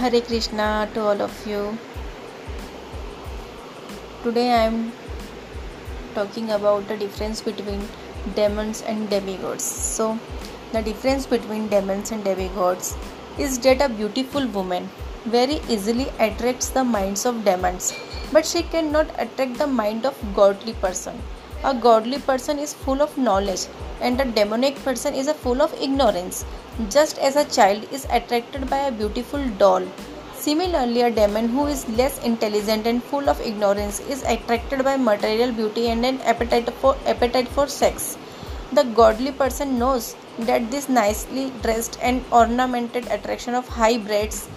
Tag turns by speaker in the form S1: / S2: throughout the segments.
S1: Hare Krishna to all of you. Today I am talking about the difference between demons and demigods. So, the difference between demons and demigods is that a beautiful woman very easily attracts the minds of demons, but she cannot attract the mind of godly person. A godly person is full of knowledge and a demonic person is full of ignorance just as a child is attracted by a beautiful doll. Similarly, a demon who is less intelligent and full of ignorance is attracted by material beauty and an appetite for appetite for sex. The godly person knows that this nicely dressed and ornamented attraction of high braids,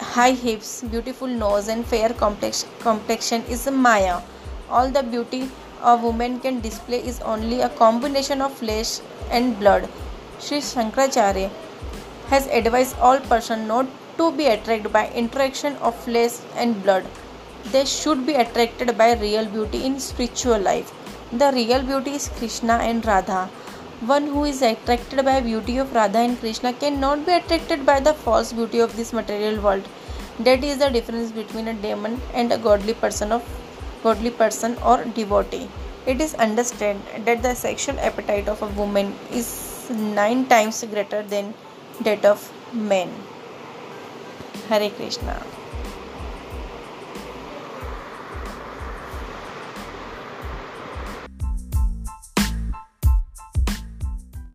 S1: high hips, beautiful nose, and fair complex, complexion is a Maya. All the beauty a woman can display is only a combination of flesh and blood. Sri Shankaracharya has advised all persons not to be attracted by interaction of flesh and blood. They should be attracted by real beauty in spiritual life. The real beauty is Krishna and Radha. One who is attracted by beauty of Radha and Krishna cannot be attracted by the false beauty of this material world. That is the difference between a demon and a godly person of godly person or devotee. It is understood that the sexual appetite of a woman is nine times greater than that of men. Hare Krishna.